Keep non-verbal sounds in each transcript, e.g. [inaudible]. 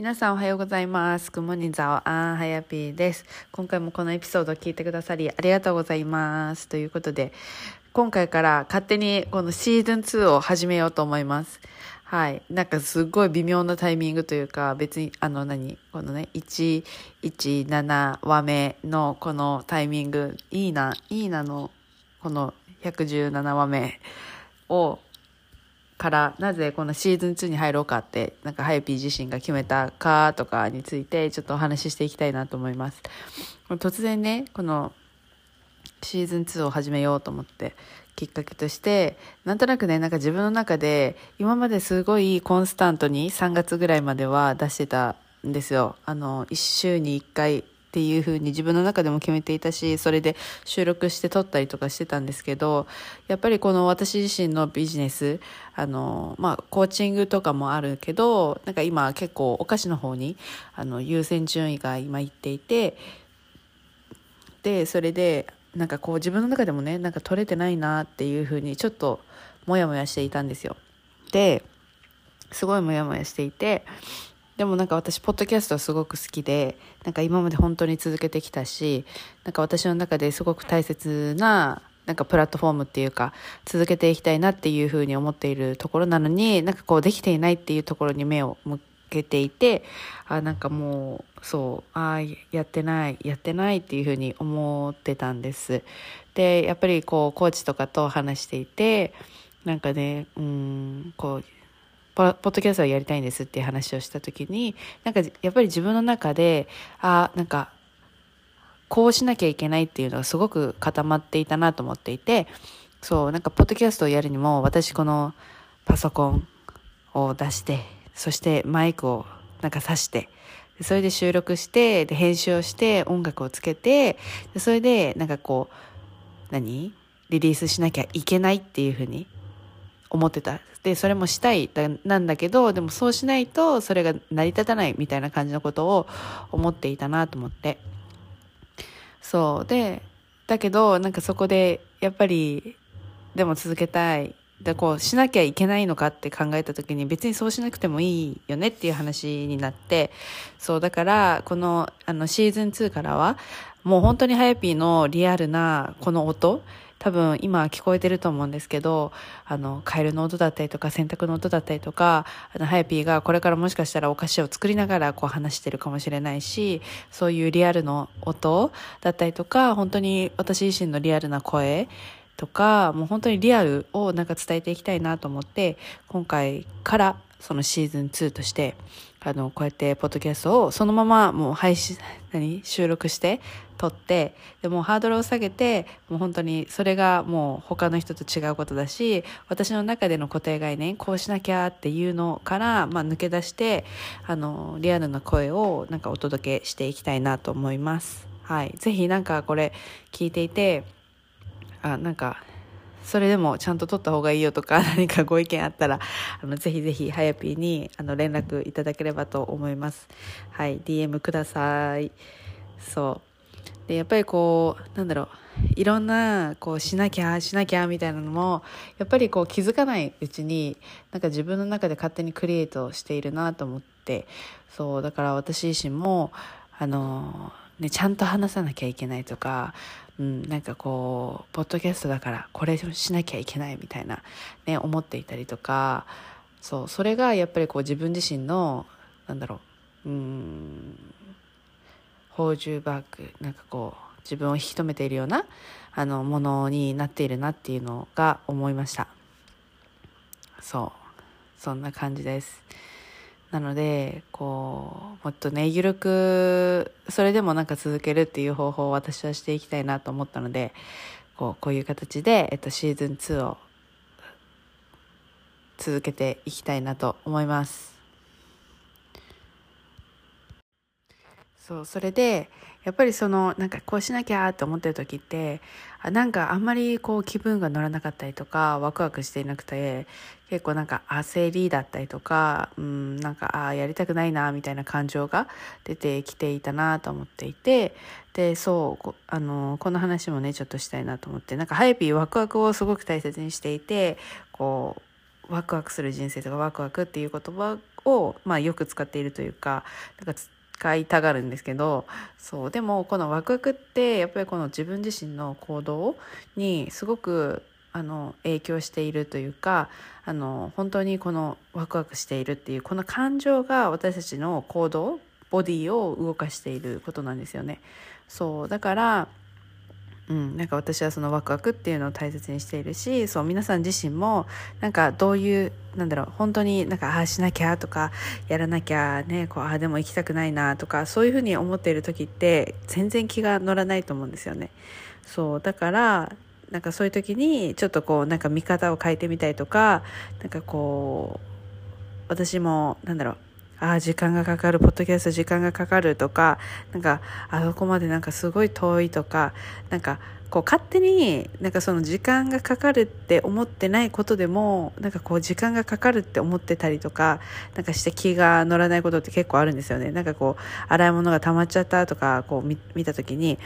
皆さんおはようございます。グモニザオアンハヤピーです。今回もこのエピソードを聞いてくださりありがとうございます。ということで、今回から勝手にこのシーズン2を始めようと思います。はい。なんかすごい微妙なタイミングというか、別に、あの何、このね、1、1、7話目のこのタイミング、いいな、いいなの、この117話目を、からなぜこのシーズン2に入ろうかってなんかハヤピー自身が決めたかとかについてちょっとお話ししていきたいなと思います。突然ねこのシーズン2を始めようと思ってきっかけとしてなんとなくねなんか自分の中で今まですごいコンスタントに3月ぐらいまでは出してたんですよ。あの1週に1回っていう風に自分の中でも決めていたしそれで収録して撮ったりとかしてたんですけどやっぱりこの私自身のビジネスあのまあコーチングとかもあるけどなんか今結構お菓子の方にあの優先順位が今いっていてでそれでなんかこう自分の中でもねなんか取れてないなっていう風にちょっとモヤモヤしていたんですよ。ですごいモヤモヤしていてでもなんか私ポッドキャストすごく好きでなんか今まで本当に続けてきたしなんか私の中ですごく大切ななんかプラットフォームっていうか続けていきたいなっていうふうに思っているところなのになんかこうできていないっていうところに目を向けていてあなんかもうそうあやってないやってないっていうふうに思ってたんです。でやっぱりこうコーチとかと話していてなんかねうんこうポッドキャストをやりたいんですっていう話をした時になんかやっぱり自分の中であなんかこうしなきゃいけないっていうのがすごく固まっていたなと思っていてそうなんかポッドキャストをやるにも私このパソコンを出してそしてマイクをなんか挿してそれで収録してで編集をして音楽をつけてそれでなんかこう何？リリースしなきゃいけないっていうふうに思ってた。で、それもしたいなんだけど、でもそうしないとそれが成り立たないみたいな感じのことを思っていたなと思って。そう。で、だけど、なんかそこで、やっぱり、でも続けたい。で、こう、しなきゃいけないのかって考えた時に別にそうしなくてもいいよねっていう話になって、そう、だから、この、あの、シーズン2からは、もう本当にハヤピーのリアルなこの音、多分今聞こえてると思うんですけど、あの、カエルの音だったりとか、洗濯の音だったりとか、あの、ハヤピーがこれからもしかしたらお菓子を作りながらこう話してるかもしれないし、そういうリアルの音だったりとか、本当に私自身のリアルな声とか、もう本当にリアルをなんか伝えていきたいなと思って、今回からそのシーズン2として、あの、こうやってポッドキャストをそのままもう配信、何収録して、撮って、でもハードルを下げて、もう本当にそれがもう他の人と違うことだし、私の中での固定概念、こうしなきゃっていうのから、まあ抜け出して、あの、リアルな声をなんかお届けしていきたいなと思います。はい。ぜひなんかこれ聞いていて、あ、なんか、それでもちゃんと撮った方がいいよとか [laughs] 何かご意見あったらあのぜひぜひはやぴーにあの連絡いただければと思います。はい DM ください。そう。でやっぱりこうなんだろういろんなこうしなきゃしなきゃみたいなのもやっぱりこう気づかないうちになんか自分の中で勝手にクリエイトしているなと思ってそうだから私自身もあのねちゃんと話さなきゃいけないとかうん、なんかこうポッドキャストだからこれしなきゃいけないみたいな、ね、思っていたりとかそうそれがやっぱりこう自分自身のなんだろううんホージューバッグなんかこう自分を引き止めているようなあのものになっているなっていうのが思いました。そうそんな感じです。なのでこうもっとね緩くそれでもなんか続けるっていう方法を私はしていきたいなと思ったのでこうこういう形で、えっと、シーズン2を続けていきたいなと思います。そうそれでやっぱりそのなんかこうしなきゃって思ってる時ってあなんかあんまりこう気分が乗らなかったりとかワクワクしていなくて結構なんか焦りだったりとかうんなんかあやりたくないなみたいな感情が出てきていたなと思っていてでそうあのこの話もねちょっとしたいなと思ってなんかハイピーワクワクをすごく大切にしていてこうワクワクする人生とかワクワクっていう言葉を、まあ、よく使っているというかなんか使いたがるんですけどそうでもこのワクワクってやっぱりこの自分自身の行動にすごくあの影響しているというかあの本当にこのワクワクしているっていうこの感情が私たちの行動ボディを動かしていることなんですよね。そうだからうん、なんか私はそのワクワクっていうのを大切にしているしそう皆さん自身もなんかどういうなんだろう本当になんかああしなきゃとかやらなきゃねこうああでも行きたくないなとかそういうふうに思っている時って全然気が乗らないと思うんですよね。そうだからなんかそういう時にちょっとこうなんか見方を変えてみたりとかなんかこう私もなんだろうああ時間がかかるポッドキャスト時間がかかるとかなんかあそこまでなんかすごい遠いとかなんかこう勝手になんかその時間がかかるって思ってないことでもなんかこう時間がかかるって思ってたりとかなんかして気が乗らないことって結構あるんですよね。なんかこう洗い物が溜まっちゃったとかこう見た時に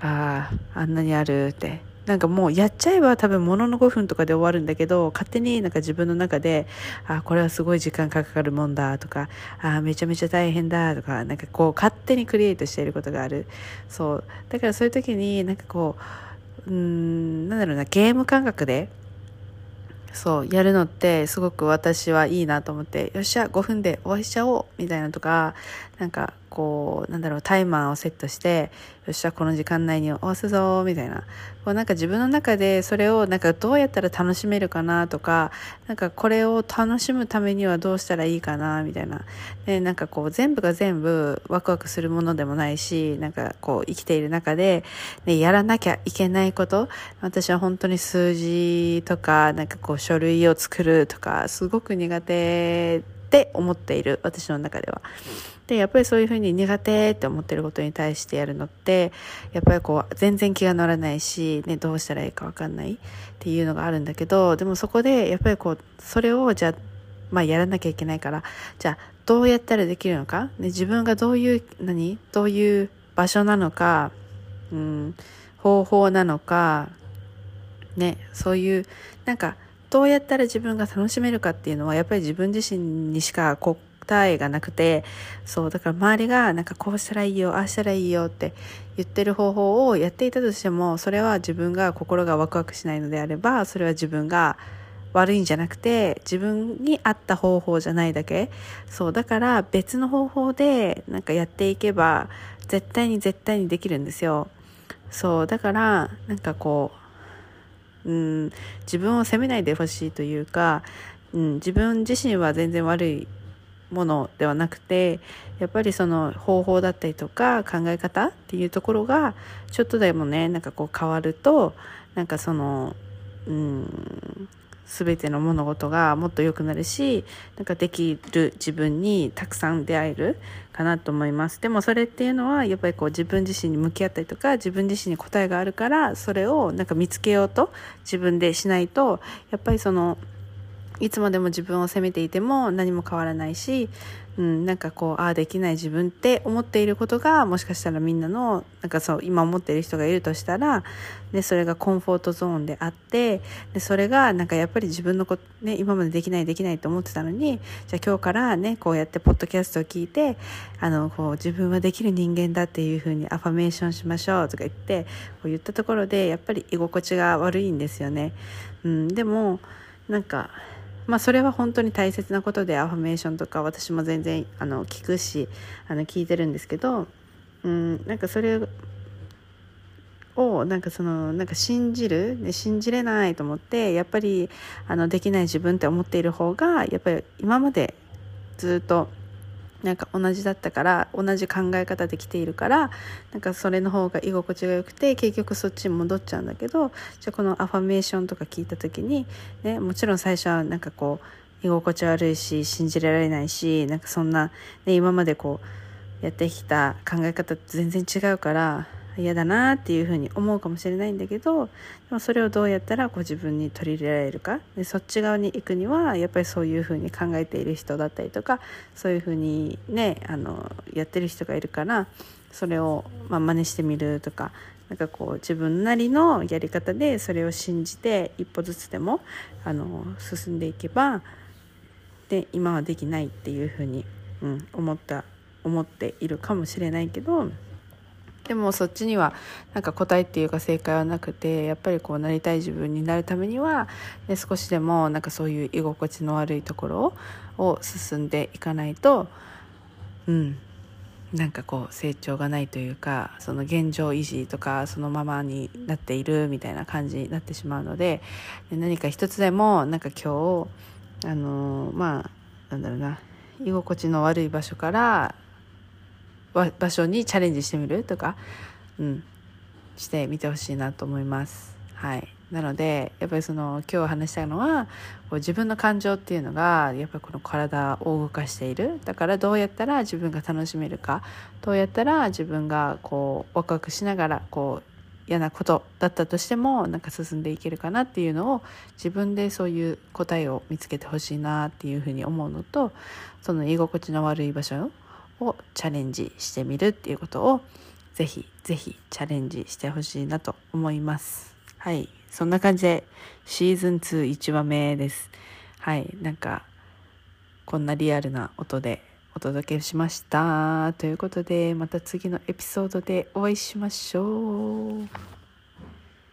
あああんなにあるってなんかもうやっちゃえば多分ものの5分とかで終わるんだけど勝手になんか自分の中であこれはすごい時間かかるもんだとかあめちゃめちゃ大変だとかなんかこう勝手にクリエイトしていることがある。そう。だからそういう時になんかこううんなんだろうなゲーム感覚でそうやるのってすごく私はいいなと思ってよっしゃ5分で終わりしちゃおうみたいなとかなんかこうなんだろうタイマーをセットしてよっしゃこの時間内に終わすぞみたいな。こうなんか自分の中でそれをなんかどうやったら楽しめるかなとかなんかこれを楽しむためにはどうしたらいいかなみたいな。でなんかこう全部が全部ワクワクするものでもないしなんかこう生きている中で、ね、やらなきゃいけないこと私は本当に数字とかなんかこう書類を作るとかすごく苦手って思っている私の中では。でやっぱりそういうふうに苦手って思ってることに対してやるのってやっぱりこう全然気が乗らないし、ね、どうしたらいいか分かんないっていうのがあるんだけどでもそこでやっぱりこうそれをじゃあまあやらなきゃいけないからじゃあどうやったらできるのか、ね、自分がどういう何？どういう場所なのか、うん、方法なのか？ねそういうなんかどうやったら自分が楽しめるかっていうのはやっぱり自分自身にしか答えがなくてそうだから周りがなんかこうしたらいいよああしたらいいよって言ってる方法をやっていたとしてもそれは自分が心がワクワクしないのであればそれは自分が悪いんじゃなくて自分に合った方法じゃないだけ。そうだから別の方法でなんかやっていけば絶対に絶対にできるんですよ。そうだからなんかこううん。自分を責めないでほしいというか、うん、自分自身は全然悪いものではなくてやっぱりその方法だったりとか考え方っていうところがちょっとでもねなんかこう変わるとなんかそのうん全ての物事がもっと良くなるしなんかできる自分にたくさん出会えるかなと思います。でもそれっていうのはやっぱりこう自分自身に向き合ったりとか自分自身に答えがあるからそれをなんか見つけようと自分でしないとやっぱりそのいつまでも自分を責めていても何も変わらないしうん、なんかこうああできない自分って思っていることがもしかしたらみんなのなんかそう今思っている人がいるとしたらでそれがコンフォートゾーンであってでそれがなんかやっぱり自分のこ、ね、今までできないできないと思ってたのにじゃあ今日からねこうやってポッドキャストを聞いてあのこう自分はできる人間だっていうふうにアファメーションしましょうとか言ってこう言ったところでやっぱり居心地が悪いんですよね。うん、でもなんかまあ、それは本当に大切なことでアファメーションとか私も全然あの聞くしあの聞いてるんですけど、うん、なんかそれをなんかそのなんか信じる、ね、信じれないと思ってやっぱりあのできない自分って思っている方がやっぱり今までずっとなんか同じだったから同じ考え方できているからなんかそれの方が居心地が良くて結局そっちに戻っちゃうんだけどじゃあこのアファメーションとか聞いた時に、ね、もちろん最初はなんかこう居心地悪いし信じられないしなんかそんな、ね、今までこうやってきた考え方と全然違うから嫌だなっていうふうに思うかもしれないんだけどでもそれをどうやったらこう自分に取り入れられるか。でそっち側に行くにはやっぱりそういうふうに考えている人だったりとかそういうふうにねあのやってる人がいるからそれを、まあ、真似してみるとかなんかこう自分なりのやり方でそれを信じて一歩ずつでもあの進んでいけばで今はできないっていうふうに、うん、思った思っているかもしれないけどでもそっちにはなんか答えっていうか正解はなくてやっぱりこうなりたい自分になるためには、ね、少しでもなんかそういう居心地の悪いところを進んでいかないとうんなんかこう成長がないというかその現状維持とかそのままになっているみたいな感じになってしまうので何か一つでもなんか今日あの、まあなんだろうな居心地の悪い場所から場所にチャレンジしてみるとか、うん、してみてほしいなと思います。はい。なので、やっぱりその今日話したいのは、こう自分の感情っていうのが、やっぱりこの体を動かしている。だからどうやったら自分が楽しめるか、どうやったら自分がこうワクワクしながら、こう嫌なことだったとしてもなんか進んでいけるかなっていうのを自分でそういう答えを見つけてほしいなっていうふうに思うのとその居心地の悪い場所をチャレンジしてみるっていうことをぜひぜひチャレンジしてほしいなと思います。はい。そんな感じでシーズン21話目です。はい。なんかこんなリアルな音でお届けしました。ということでまた次のエピソードでお会いしましょう。